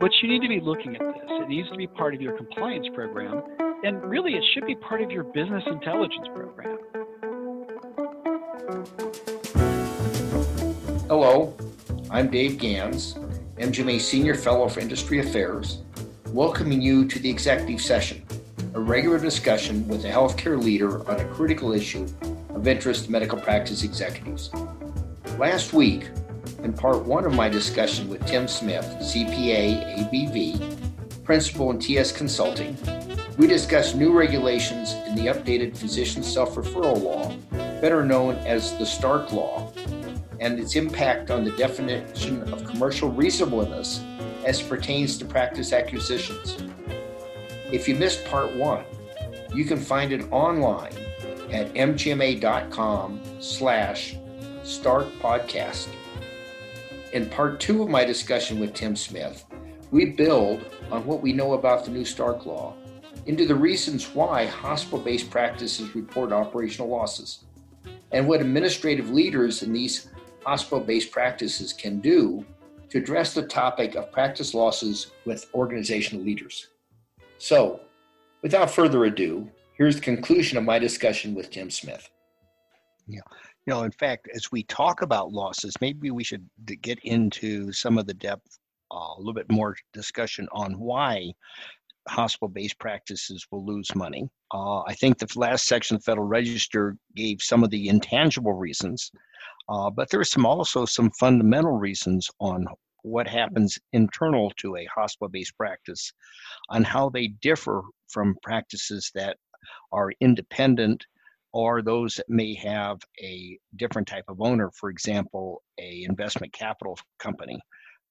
But you need to be looking at this. It needs to be part of your compliance program, and really, it should be part of your business intelligence program. Hello, I'm Dave Gans, MGMA Senior Fellow for Industry Affairs, welcoming you to the executive session, a regular discussion with a healthcare leader on a critical issue of interest to medical practice executives. Last week, in part one of my discussion with Tim Smith, CPA, ABV, principal in TS Consulting, we discussed new regulations in the updated physician self referral law, better known as the Stark Law, and its impact on the definition of commercial reasonableness as pertains to practice acquisitions. If you missed part one, you can find it online at mgma.com slash stark podcast. In part two of my discussion with Tim Smith, we build on what we know about the new Stark Law into the reasons why hospital based practices report operational losses and what administrative leaders in these hospital based practices can do to address the topic of practice losses with organizational leaders. So, without further ado, here's the conclusion of my discussion with Tim Smith. Yeah. You know, in fact, as we talk about losses, maybe we should get into some of the depth, uh, a little bit more discussion on why hospital-based practices will lose money. Uh, I think the last section of the Federal Register gave some of the intangible reasons, uh, but there are some also some fundamental reasons on what happens internal to a hospital-based practice, on how they differ from practices that are independent or those that may have a different type of owner for example a investment capital company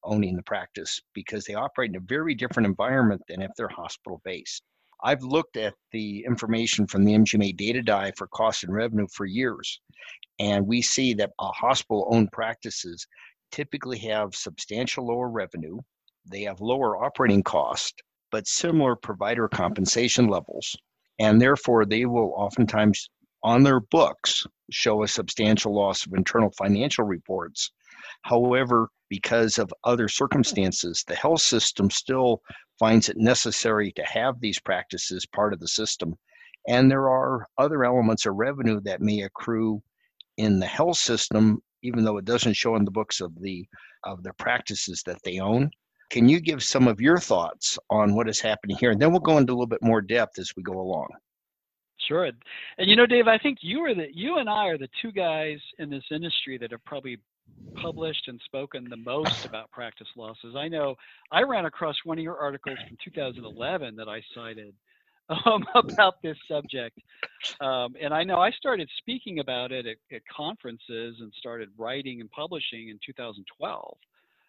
owning the practice because they operate in a very different environment than if they're hospital based i've looked at the information from the mgma data dive for cost and revenue for years and we see that uh, hospital owned practices typically have substantial lower revenue they have lower operating cost but similar provider compensation levels and therefore they will oftentimes on their books show a substantial loss of internal financial reports. However, because of other circumstances, the health system still finds it necessary to have these practices part of the system. And there are other elements of revenue that may accrue in the health system, even though it doesn't show in the books of the of the practices that they own. Can you give some of your thoughts on what is happening here? And then we'll go into a little bit more depth as we go along. Sure. And you know, Dave, I think you are the you and I are the two guys in this industry that have probably published and spoken the most about practice losses. I know I ran across one of your articles from 2011 that I cited um, about this subject, um, and I know I started speaking about it at, at conferences and started writing and publishing in 2012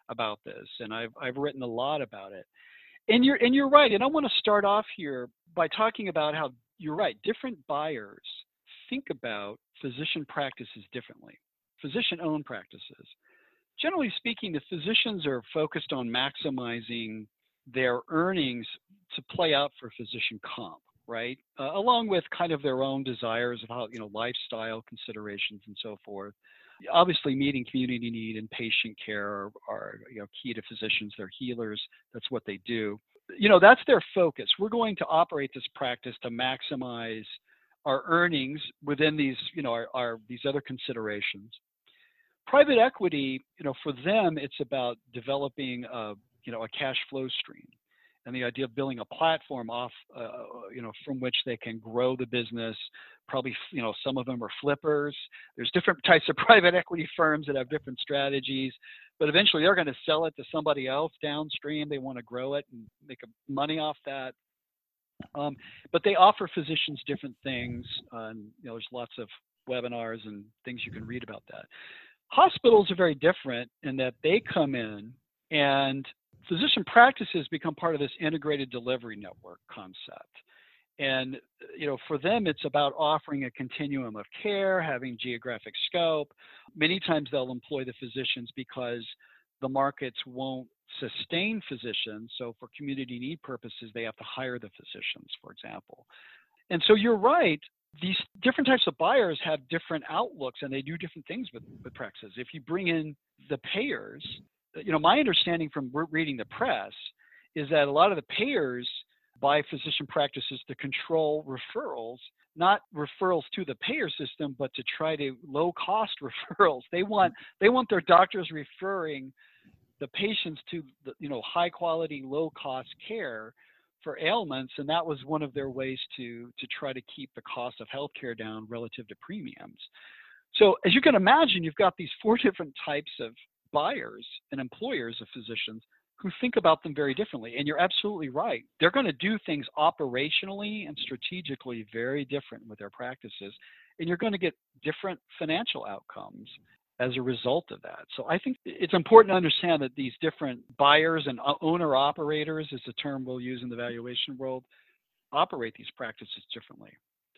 about this, and I've I've written a lot about it. And you're and you're right. And I want to start off here by talking about how you're right. Different buyers think about physician practices differently, physician owned practices. Generally speaking, the physicians are focused on maximizing their earnings to play out for physician comp, right? Uh, along with kind of their own desires of how, you know, lifestyle considerations and so forth. Obviously, meeting community need and patient care are, are you know, key to physicians. They're healers. That's what they do you know that's their focus. We're going to operate this practice to maximize our earnings within these you know our, our, these other considerations. Private equity you know for them it's about developing a you know a cash flow stream and the idea of building a platform off uh, you know from which they can grow the business. Probably you know some of them are flippers. There's different types of private equity firms that have different strategies but eventually they're going to sell it to somebody else downstream. They want to grow it and make money off that. Um, but they offer physicians different things. Uh, and, you know, there's lots of webinars and things you can read about that. Hospitals are very different in that they come in and physician practices become part of this integrated delivery network concept. And you know, for them, it's about offering a continuum of care, having geographic scope. Many times they'll employ the physicians because the markets won't sustain physicians. So for community need purposes, they have to hire the physicians, for example. And so you're right. These different types of buyers have different outlooks and they do different things with, with practices. If you bring in the payers, you know, my understanding from reading the press is that a lot of the payers buy physician practices to control referrals, not referrals to the payer system, but to try to low cost referrals. They want they want their doctors referring the patients to the, you know high quality, low cost care for ailments, and that was one of their ways to to try to keep the cost of healthcare down relative to premiums. So as you can imagine, you've got these four different types of buyers and employers of physicians who think about them very differently. And you're absolutely right. They're going to do things operationally and strategically very different with their practices. And you're going to get different financial outcomes as a result of that. So I think it's important to understand that these different buyers and uh, owner operators is a term we'll use in the valuation world operate these practices differently.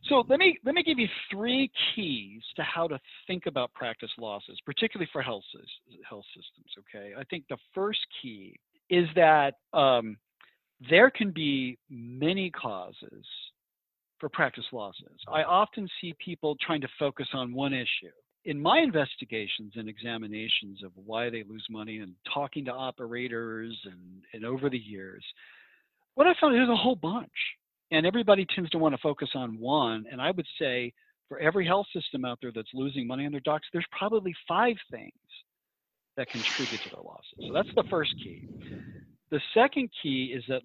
So let me let me give you three keys to how to think about practice losses, particularly for health health systems. Okay, I think the first key is that um, there can be many causes for practice losses. I often see people trying to focus on one issue. In my investigations and examinations of why they lose money and talking to operators and, and over the years, what I found is a whole bunch. And everybody tends to want to focus on one. And I would say for every health system out there that's losing money on their docs, there's probably five things that contribute to their losses. So that's the first key. The second key is that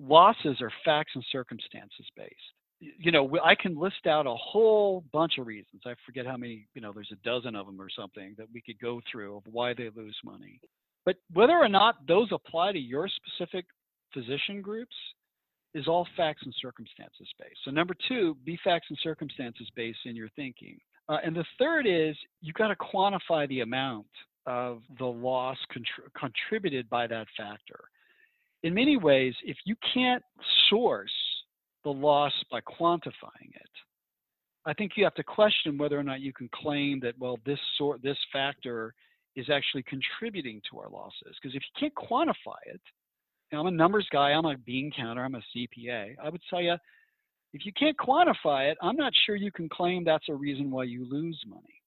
losses are facts and circumstances based. You know, I can list out a whole bunch of reasons. I forget how many, you know, there's a dozen of them or something that we could go through of why they lose money. But whether or not those apply to your specific physician groups is all facts and circumstances based. So, number two, be facts and circumstances based in your thinking. Uh, and the third is you've got to quantify the amount of the loss contr- contributed by that factor. In many ways, if you can't source the loss by quantifying it, I think you have to question whether or not you can claim that well this sort this factor is actually contributing to our losses. Because if you can't quantify it, I'm a numbers guy, I'm a bean counter, I'm a CPA. I would tell you, if you can't quantify it, I'm not sure you can claim that's a reason why you lose money.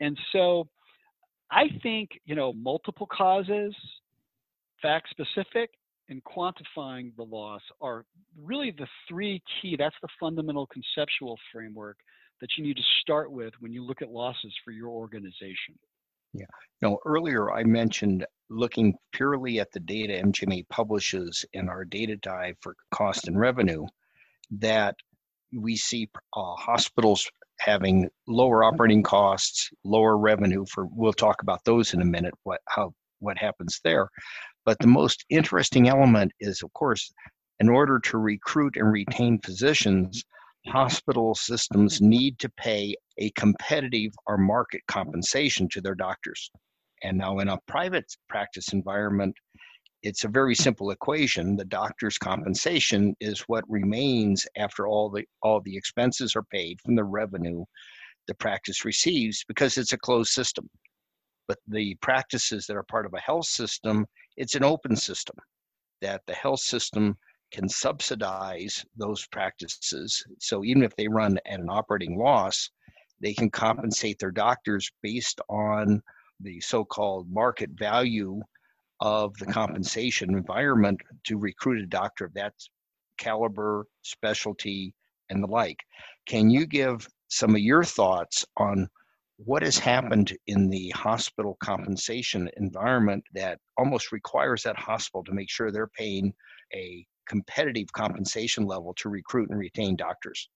And so I think, you know, multiple causes, fact specific, and quantifying the loss are really the three key, that's the fundamental conceptual framework that you need to start with when you look at losses for your organization. Yeah. No, earlier I mentioned looking purely at the data MGMA publishes in our data dive for cost and revenue that we see uh, hospitals having lower operating costs, lower revenue for we'll talk about those in a minute what how what happens there. But the most interesting element is of course in order to recruit and retain physicians, hospital systems need to pay a competitive or market compensation to their doctors. And now in a private practice environment, it's a very simple equation. The doctor's compensation is what remains after all the all the expenses are paid from the revenue the practice receives because it's a closed system. But the practices that are part of a health system, it's an open system that the health system can subsidize those practices. So even if they run at an operating loss, they can compensate their doctors based on the so-called market value of the compensation environment to recruit a doctor of that caliber, specialty, and the like. Can you give some of your thoughts on what has happened in the hospital compensation environment that almost requires that hospital to make sure they're paying a competitive compensation level to recruit and retain doctors?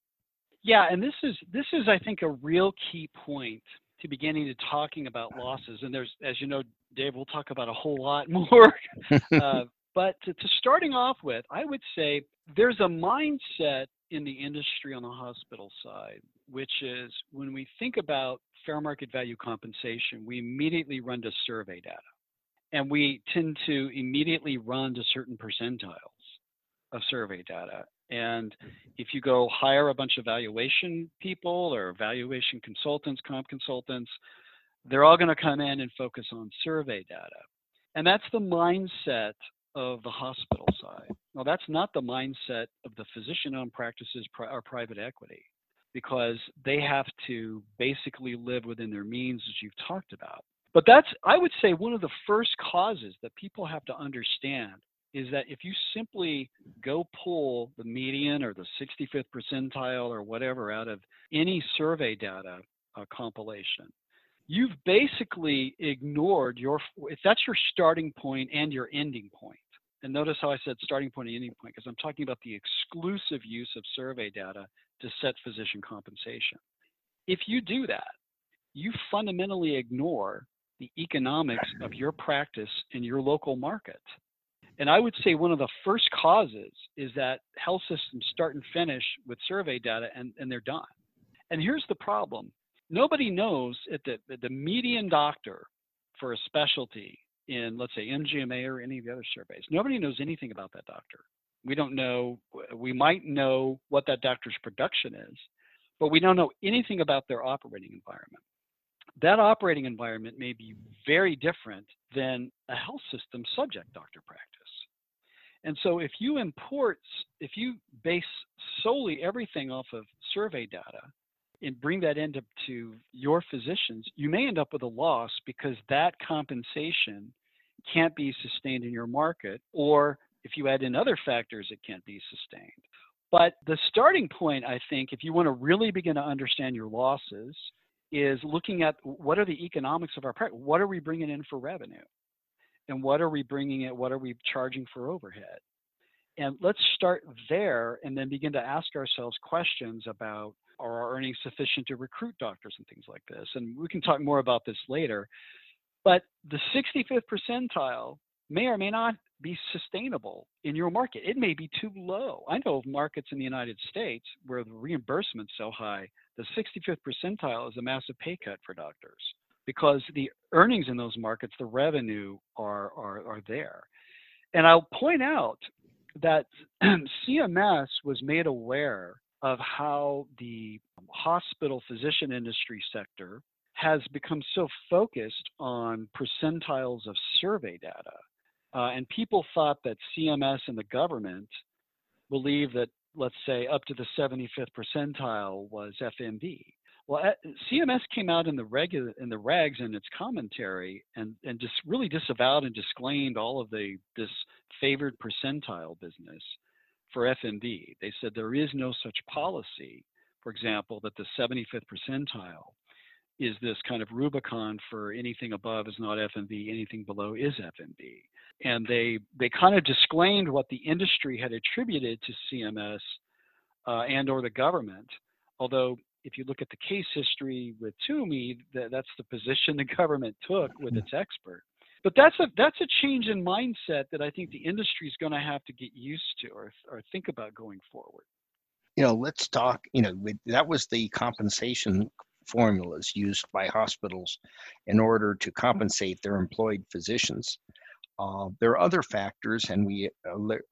Yeah, and this is this is I think a real key point to beginning to talking about losses. And there's, as you know, Dave, we'll talk about a whole lot more. uh, but to, to starting off with, I would say there's a mindset in the industry on the hospital side, which is when we think about fair market value compensation, we immediately run to survey data. And we tend to immediately run to certain percentiles of survey data. And if you go hire a bunch of valuation people or valuation consultants, comp consultants, they're all going to come in and focus on survey data. And that's the mindset of the hospital side. Now, that's not the mindset of the physician owned practices or private equity because they have to basically live within their means, as you've talked about. But that's, I would say, one of the first causes that people have to understand is that if you simply go pull the median or the 65th percentile or whatever out of any survey data uh, compilation, you've basically ignored your, if that's your starting point and your ending point. And notice how I said starting point and ending point, because I'm talking about the exclusive use of survey data to set physician compensation. If you do that, you fundamentally ignore the economics of your practice in your local market. And I would say one of the first causes is that health systems start and finish with survey data and, and they're done. And here's the problem nobody knows at the, the median doctor for a specialty in, let's say, MGMA or any of the other surveys, nobody knows anything about that doctor. We don't know, we might know what that doctor's production is, but we don't know anything about their operating environment that operating environment may be very different than a health system subject doctor practice. And so if you import, if you base solely everything off of survey data and bring that into to your physicians, you may end up with a loss because that compensation can't be sustained in your market, or if you add in other factors, it can't be sustained. But the starting point, I think, if you want to really begin to understand your losses, is looking at what are the economics of our practice? What are we bringing in for revenue? And what are we bringing in? What are we charging for overhead? And let's start there and then begin to ask ourselves questions about are our earnings sufficient to recruit doctors and things like this? And we can talk more about this later. But the 65th percentile may or may not be sustainable in your market. It may be too low. I know of markets in the United States where the reimbursement's so high, the 65th percentile is a massive pay cut for doctors because the earnings in those markets, the revenue are, are, are there. And I'll point out that CMS was made aware of how the hospital physician industry sector has become so focused on percentiles of survey data uh, and people thought that CMS and the government believed that, let's say, up to the 75th percentile was FMV. Well, CMS came out in the regular in the regs in its commentary and and just really disavowed and disclaimed all of the this favored percentile business for FMV. They said there is no such policy. For example, that the 75th percentile is this kind of Rubicon for anything above is not FMV, anything below is FMV and they they kind of disclaimed what the industry had attributed to CMS uh, and or the government. Although if you look at the case history with Tuomey, that, that's the position the government took with its expert. But that's a that's a change in mindset that I think the industry is going to have to get used to or or think about going forward. You know, let's talk. You know, that was the compensation formulas used by hospitals in order to compensate their employed physicians. Uh, there are other factors, and we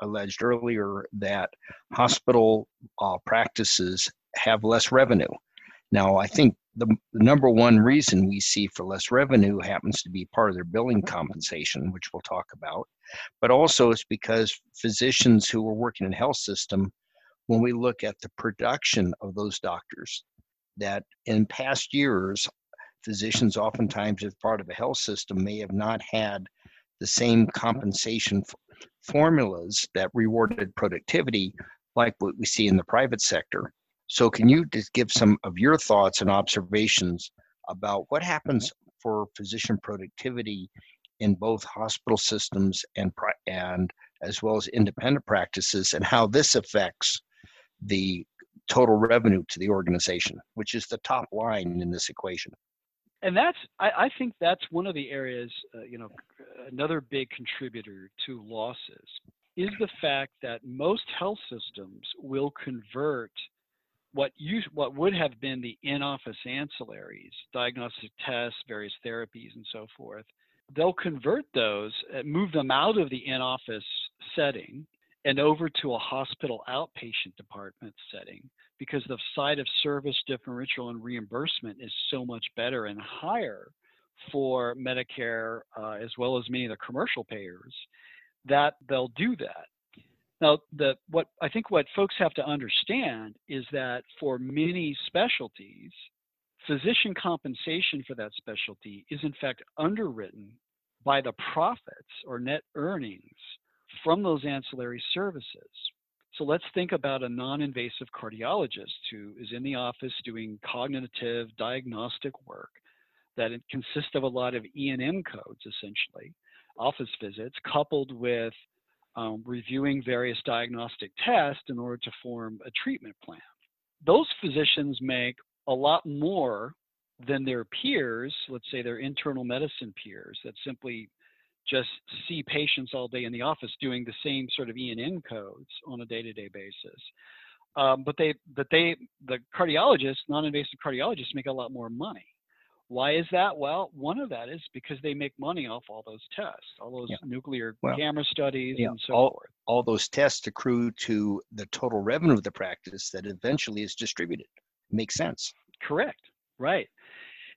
alleged earlier that hospital uh, practices have less revenue. Now, I think the, the, number one reason we see for less revenue happens to be part of their billing compensation, which we'll talk about, but also it's because physicians who are working in health system, when we look at the production of those doctors, that in past years, physicians oftentimes as part of a health system may have not had the same compensation f- formulas that rewarded productivity like what we see in the private sector. So, can you just give some of your thoughts and observations about what happens for physician productivity in both hospital systems and and as well as independent practices, and how this affects the total revenue to the organization, which is the top line in this equation? and that's I, I, think that's one of the areas uh, you know another big contributor to losses is the fact that most health systems will convert what you what would have been the in-office ancillaries diagnostic tests various therapies and so forth they'll convert those uh, move them out of the in-office setting and over to a hospital outpatient department setting because the site of service differential and reimbursement is so much better and higher for Medicare uh, as well as many of the commercial payers that they'll do that. Now, the what I think what folks have to understand is that for many specialties, physician compensation for that specialty is in fact underwritten by the profits or net earnings from those ancillary services. So let's think about a non invasive cardiologist who is in the office doing cognitive diagnostic work that consists of a lot of E&M codes, essentially, office visits, coupled with um, reviewing various diagnostic tests in order to form a treatment plan. Those physicians make a lot more than their peers, let's say their internal medicine peers, that simply just see patients all day in the office doing the same sort of E&M codes on a day-to-day basis. Um, but they, but they, the cardiologists, non-invasive cardiologists, make a lot more money. Why is that? Well, one of that is because they make money off all those tests, all those yeah. nuclear well, camera studies yeah, and so all, forth. All those tests accrue to the total revenue of the practice that eventually is distributed. Makes sense. Correct. Right.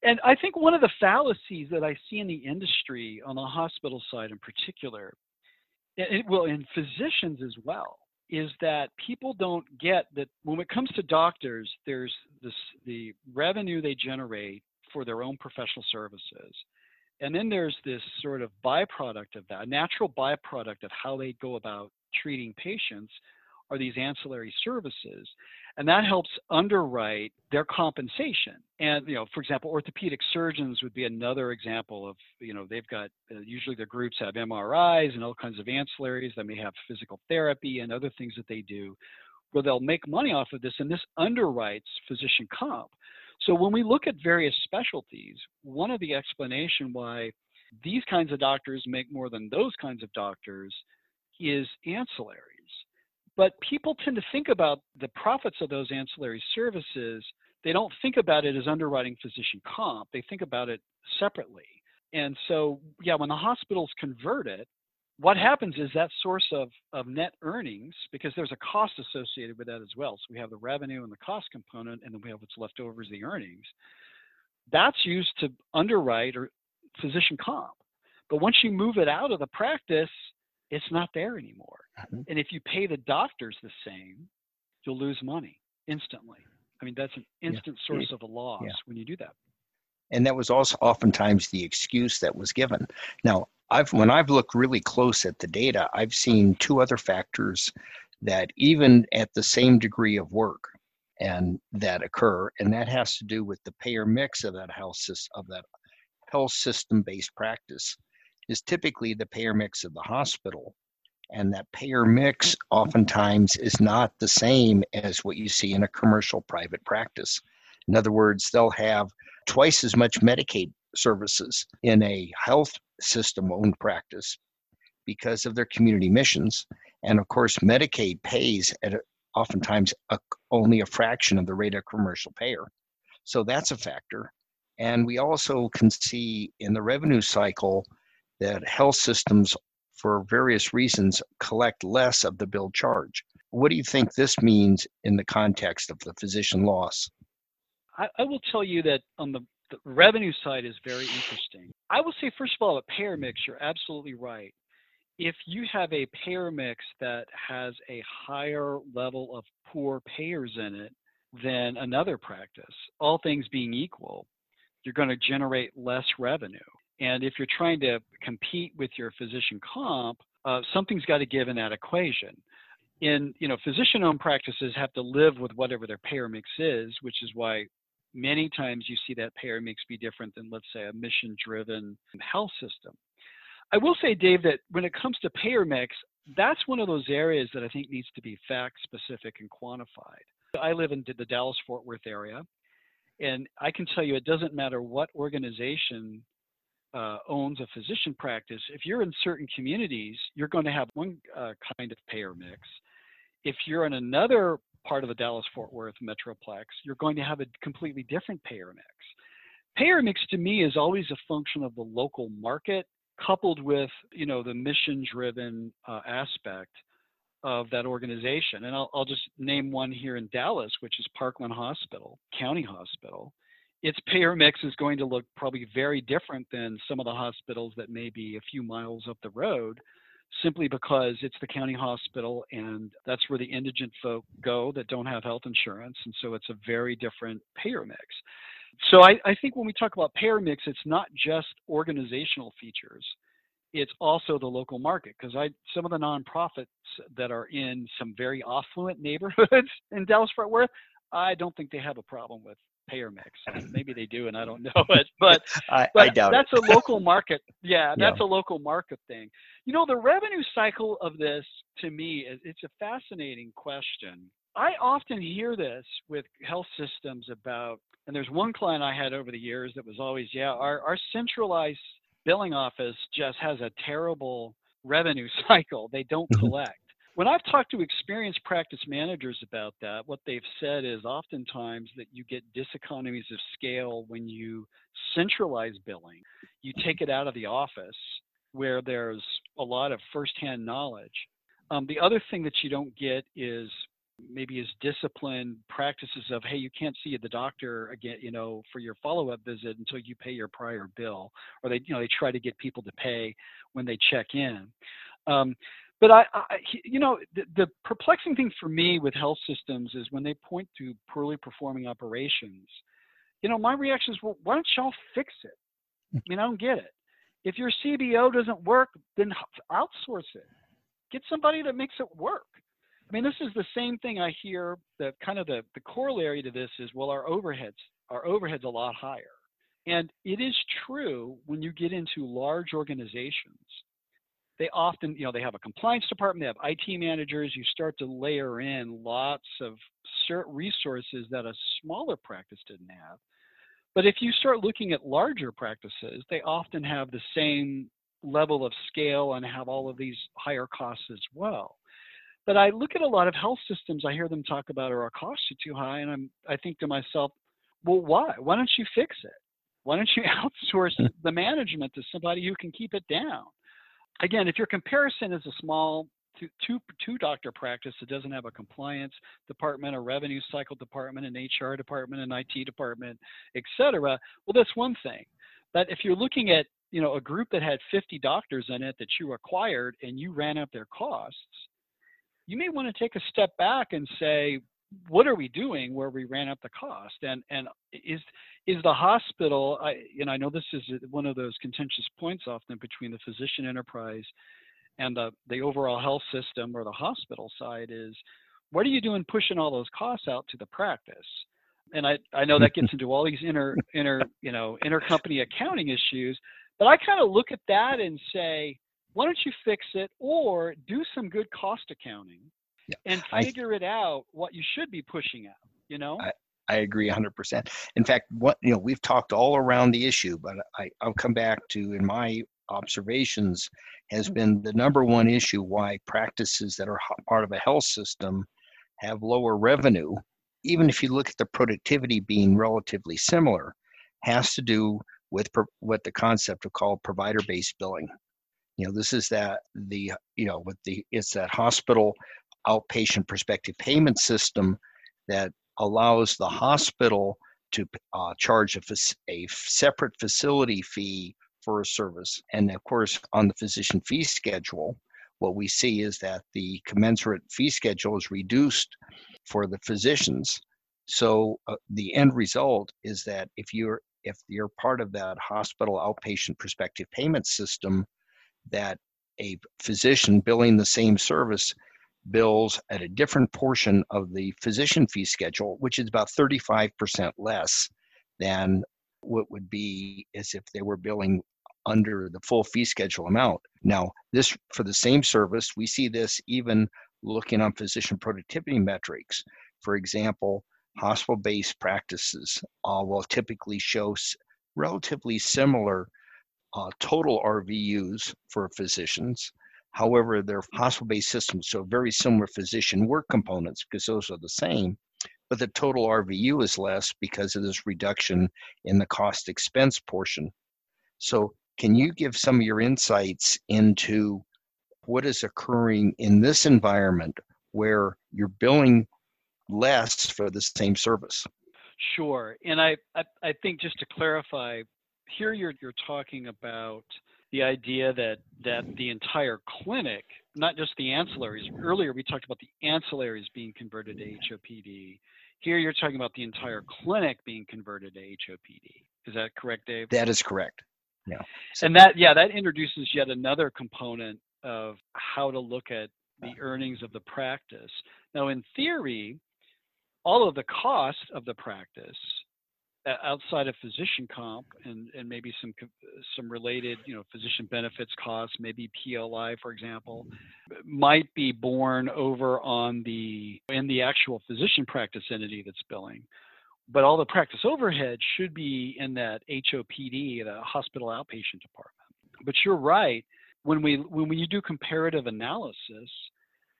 And I think one of the fallacies that I see in the industry on the hospital side in particular, it, well, in physicians as well, is that people don't get that when it comes to doctors, there's this the revenue they generate for their own professional services. And then there's this sort of byproduct of that, a natural byproduct of how they go about treating patients are these ancillary services and that helps underwrite their compensation. And you know, for example, orthopedic surgeons would be another example of you know they've got uh, usually their groups have MRIs and all kinds of ancillaries. They may have physical therapy and other things that they do, where they'll make money off of this, and this underwrites physician comp. So when we look at various specialties, one of the explanation why these kinds of doctors make more than those kinds of doctors is ancillaries. But people tend to think about the profits of those ancillary services. They don't think about it as underwriting physician comp. They think about it separately. And so, yeah, when the hospitals convert it, what happens is that source of, of net earnings, because there's a cost associated with that as well. So we have the revenue and the cost component, and then we have what's left over as the earnings. That's used to underwrite or physician comp. But once you move it out of the practice, it's not there anymore. Mm-hmm. And if you pay the doctors the same, you'll lose money instantly. I mean, that's an instant yeah. source of a loss yeah. when you do that. And that was also oftentimes the excuse that was given. Now, I've when I've looked really close at the data, I've seen two other factors that even at the same degree of work and that occur, and that has to do with the payer mix of that health of that health system based practice is typically the payer mix of the hospital. And that payer mix oftentimes is not the same as what you see in a commercial private practice. In other words, they'll have twice as much Medicaid services in a health system owned practice because of their community missions. And of course, Medicaid pays at a, oftentimes a, only a fraction of the rate of commercial payer. So that's a factor. And we also can see in the revenue cycle that health systems, for various reasons, collect less of the bill charge. What do you think this means in the context of the physician loss? I, I will tell you that on the, the revenue side is very interesting. I will say, first of all, a payer mix, you're absolutely right. If you have a payer mix that has a higher level of poor payers in it than another practice, all things being equal, you're going to generate less revenue. And if you're trying to compete with your physician comp, uh, something's got to give in that equation. In you know, physician-owned practices have to live with whatever their payer mix is, which is why many times you see that payer mix be different than, let's say, a mission-driven health system. I will say, Dave, that when it comes to payer mix, that's one of those areas that I think needs to be fact-specific and quantified. I live in the Dallas-Fort Worth area, and I can tell you it doesn't matter what organization uh, owns a physician practice, if you're in certain communities, you're going to have one uh, kind of payer mix. If you're in another part of the Dallas Fort Worth Metroplex, you're going to have a completely different payer mix. Payer mix to me is always a function of the local market coupled with you know the mission driven uh, aspect of that organization and I'll, I'll just name one here in dallas which is parkland hospital county hospital its payer mix is going to look probably very different than some of the hospitals that may be a few miles up the road simply because it's the county hospital and that's where the indigent folk go that don't have health insurance and so it's a very different payer mix. So I, I think when we talk about payer mix it's not just organizational features it's also the local market because I some of the nonprofits that are in some very affluent neighborhoods in Dallas Fort Worth, I don't think they have a problem with payer mix. Maybe they do, and I don't know it. But, I, but I doubt that's it. a local market. Yeah, that's a local market thing. You know, the revenue cycle of this to me is it's a fascinating question. I often hear this with health systems about, and there's one client I had over the years that was always, yeah, our, our centralized billing office just has a terrible revenue cycle. They don't Mhm. collect. When I've talked to experienced practice managers about that, what they've said is oftentimes that you get diseconomies of scale when you centralize billing. You take it out of the office where there's a lot of firsthand knowledge. Um, the other thing that you don't get is maybe is disciplined practices of hey you can't see the doctor again you know for your follow-up visit until you pay your prior bill or they you know they try to get people to pay when they check in um, but I, I, you know, the, the perplexing thing for me with health systems is when they point to poorly performing operations. You know, my reaction is, well, why don't y'all fix it? Hmm. I mean, I don't get it. If your CBO doesn't work, then outsource it. Get somebody that makes it work. I mean, this is the same thing I hear. The kind of the, the corollary to this is, well, our overheads, our overheads a lot higher. And it is true when you get into large organizations they often, you know, they have a compliance department, they have IT managers. You start to layer in lots of resources that a smaller practice didn't have. But if you start looking at larger practices, they often have the same level of scale and have all of these higher costs as well. But I look at a lot of health systems, I hear them talk about, are our costs are too high? And I'm, I think to myself, well, why? Why don't you fix it? Why don't you outsource hmm. the management to somebody who can keep it down? Again, if your comparison is a small two, two, two doctor practice that doesn't have a compliance department, a revenue cycle department, an HR department, an IT department, et cetera, well, that's one thing. But if you're looking at you know a group that had 50 doctors in it that you acquired and you ran up their costs, you may want to take a step back and say, what are we doing where we ran up the cost? And and is is the hospital i you know i know this is one of those contentious points often between the physician enterprise and the the overall health system or the hospital side is what are you doing pushing all those costs out to the practice? And i i know that gets into all these inner inner you know intercompany accounting issues but i kind of look at that and say why don't you fix it or do some good cost accounting Yeah, and I- figure it out what you should be pushing out you know I agree 100%. In fact, what you know, we've talked all around the issue, but I, I'll come back to in my observations has mm. been the number one issue why practices that are part of a health system have lower revenue, even if you look at the productivity being relatively similar, has to do with pro- what the concept of called provider-based billing. You know, this is that the you know with the it's that hospital outpatient prospective payment system that allows the hospital to uh, charge a, a separate facility fee for a service. And of course, on the physician fee schedule, what we see is that the commensurate fee schedule is reduced for the physicians. So uh, the end result is that if you're if you're part of that hospital outpatient prospective payment system, that a physician billing the same service bills at a different portion of the physician fee schedule, which is about 35% less than what would be as if they were billing under the full fee schedule amount. Now, this for the same service, we see this even looking on physician productivity metrics. For example, hospital based practices uh, will typically show s- relatively similar uh, total RVUs for physicians. However, they're hospital-based systems, so very similar physician work components because those are the same, but the total RVU is less because of this reduction in the cost expense portion. So, can you give some of your insights into what is occurring in this environment where you're billing less for the same service? Sure. And I, I, I think just to clarify, here you're, you're talking about the idea that, that the entire clinic, not just the ancillaries, earlier we talked about the ancillaries being converted to HOPD. Here you're talking about the entire clinic being converted to HOPD. Is that correct, Dave? That is correct. Yeah. And that, yeah, that introduces yet another component of how to look at the earnings of the practice. Now, in theory, all of the costs of the practice outside of physician comp and, and maybe some some related you know physician benefits costs maybe PLI for example might be borne over on the in the actual physician practice entity that's billing. But all the practice overhead should be in that HOPD the hospital outpatient department. But you're right when we when you do comparative analysis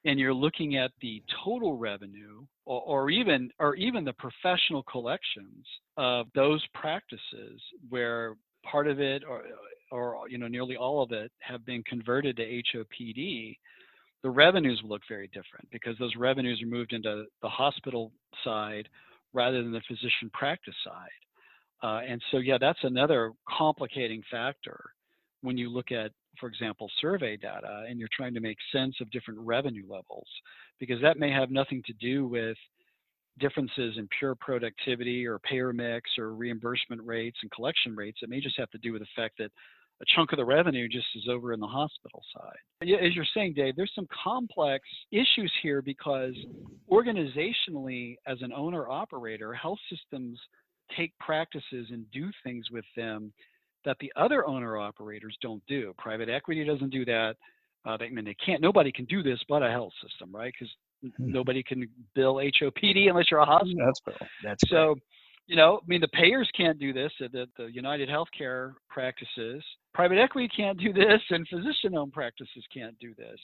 and you're looking at the total revenue or, or, even or even the professional collections of those practices where part of it or or you know nearly all of it have been converted to HOPD the revenues look very different because those revenues are moved into the hospital side rather than the physician practice side. Uh, and so yeah that's another complicating factor when you look at for example, survey data and you're trying to make sense of different revenue levels, because that may have nothing to do with differences in pure productivity or payer mix or reimbursement rates and collection rates. It may just have to do with the fact that a chunk of the revenue just is over in the hospital side. As you're saying, Dave, there's some complex issues here because organizationally, as an owner operator, health systems take practices and do things with them that the other owner operators don't do. Private equity doesn't do that. Uh, they, I mean, they can't. Nobody can do this but a health system, right? Because mm-hmm. nobody can bill HOPD unless you're a hospital. That's That's so. Right. You know, I mean, the payers can't do this. The, the United Healthcare practices, private equity can't do this, and physician-owned practices can't do this.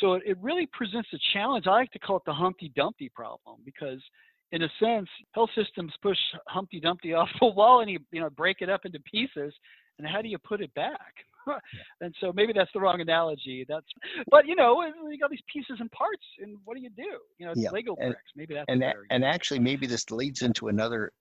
So it, it really presents a challenge. I like to call it the Humpty Dumpty problem because in a sense, health systems push Humpty Dumpty off the wall and you you know break it up into pieces. And how do you put it back? and so maybe that's the wrong analogy. That's but you know you got these pieces and parts, and what do you do? You know, it's yeah. Lego and, bricks. Maybe that's and that, and actually maybe this leads into another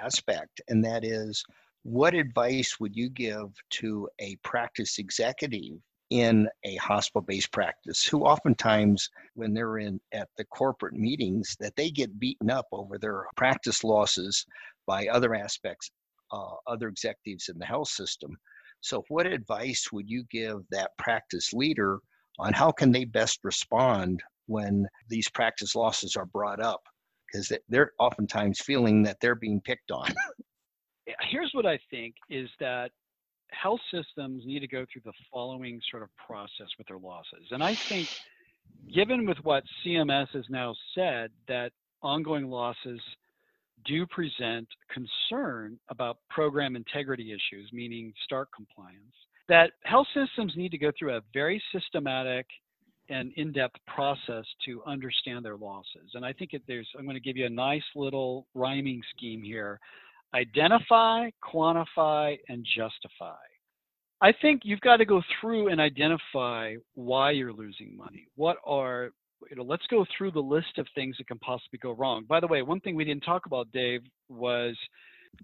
aspect, and that is what advice would you give to a practice executive in a hospital-based practice who oftentimes when they're in at the corporate meetings that they get beaten up over their practice losses by other aspects uh, other executives in the health system. So what advice would you give that practice leader on how can they best respond when these practice losses are brought up? Because they're oftentimes feeling that they're being picked on. Here's what i think is that health systems need to go through the following sort of process with their losses. And I think, given with what CMS has now said, that ongoing losses do present concern about program integrity issues, meaning Stark compliance, that health systems need to go through a very systematic and in-depth process to understand their losses. And I think there's, I'm going to give you a nice little rhyming scheme here identify, quantify, and justify. I think you've got to go through and identify why you're losing money. What are, you know, let's go through the list of things that can possibly go wrong. By the way, one thing we didn't talk about, Dave, was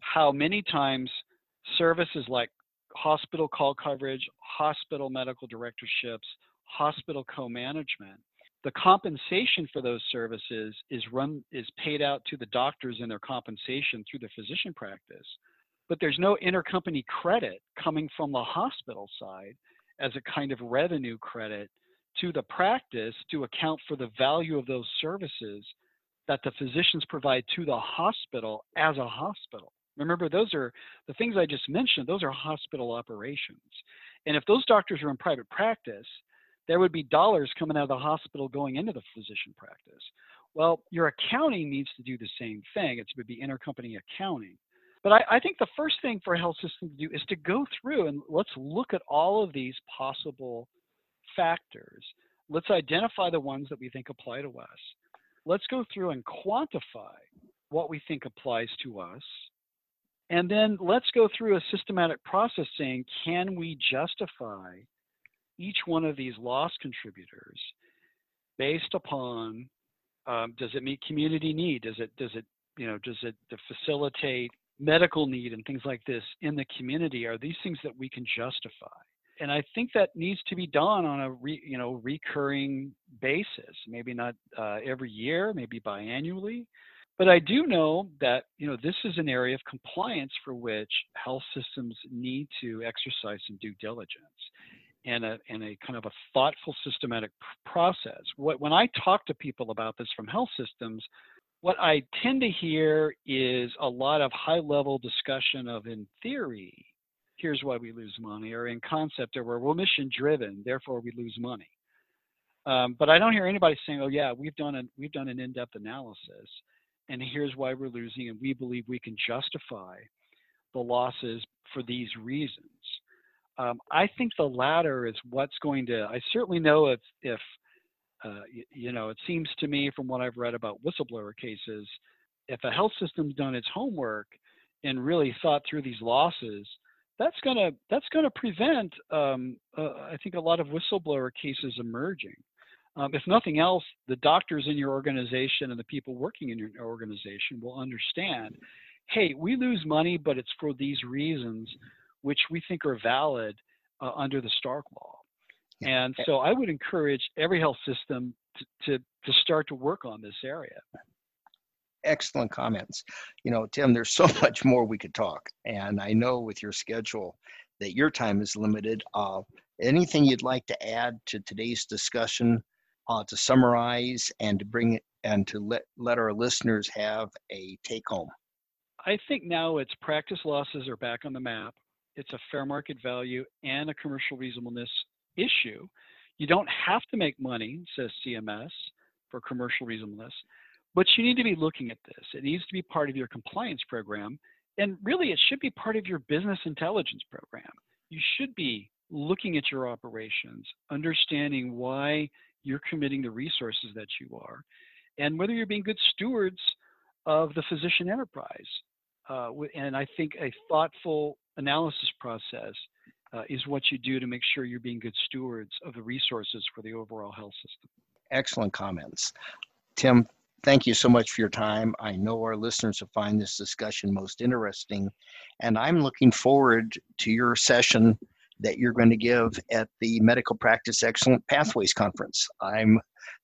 how many times services like hospital call coverage, hospital medical directorships, hospital co-management the compensation for those services is run is paid out to the doctors in their compensation through the physician practice but there's no intercompany credit coming from the hospital side as a kind of revenue credit to the practice to account for the value of those services that the physicians provide to the hospital as a hospital. Remember those are the things i just mentioned those are hospital operations. And if those doctors are in private practice there would be dollars coming out of the hospital going into the physician practice. Well, your accounting needs to do the same thing. It would be intercompany accounting. But I, I, think the first thing for a health system to do is to go through and let's look at all of these possible factors. Let's identify the ones that we think apply to us. Let's go through and quantify what we think applies to us. And then let's go through a systematic process saying, can we justify each one of these loss contributors based upon um, does it meet community need? Does it does it you know does it facilitate medical need and things like this in the community? Are these things that we can justify? And I think that needs to be done on a re, you know recurring basis. Maybe not uh, every year, maybe biannually, But I do know that you know this is an area of compliance for which health systems need to exercise some due diligence and a, and a kind of a thoughtful, systematic process. What, when I talk to people about this from health systems, what I tend to hear is a lot of high level discussion of, in theory, here's why we lose money, or in concept, or we're mission driven, therefore we lose money. Um, but I don't hear anybody saying, "Oh yeah, we've done a we've done an in-depth analysis, and here's why we're losing, and we believe we can justify the losses for these reasons." Um, I think the latter is what's going to. I certainly know if if uh, you, you know, it seems to me from what I've read about whistleblower cases, if a health system's done its homework and really thought through these losses, that's gonna that's gonna prevent um, uh, I think a lot of whistleblower cases emerging. Um, if nothing else, the doctors in your organization and the people working in your organization will understand, hey, we lose money, but it's for these reasons, which we think are valid uh, under the Stark Law. And so I would encourage every health system to, to, to start to work on this area excellent comments. You know, Tim, there's so much more we could talk, and I know with your schedule that your time is limited. Uh, anything you'd like to add to today's discussion uh, to summarize and to bring it and to let let our listeners have a take home? I think now it's practice losses are back on the map. It's a fair market value and a commercial reasonableness issue. You don't have to make money, says CMS, for commercial reasonableness. But you need to be looking at this. It needs to be part of your compliance program. And really, it should be part of your business intelligence program. You should be looking at your operations, understanding why you're committing the resources that you are, and whether you're being good stewards of the physician enterprise. Uh, and I think a thoughtful analysis process uh, is what you do to make sure you're being good stewards of the resources for the overall health system. Excellent comments. Tim, thank you so much for your time. I know our listeners will find this discussion most interesting, and I'm looking forward to your session that you're going to give at the Medical Practice Excellence Pathways Conference. I'm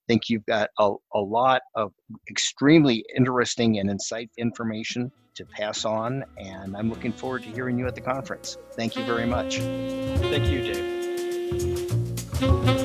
think you've got a, a lot of extremely interesting and insightful information to pass on, and I'm looking forward to hearing you at the conference. Thank you very much. Thank you, Dave.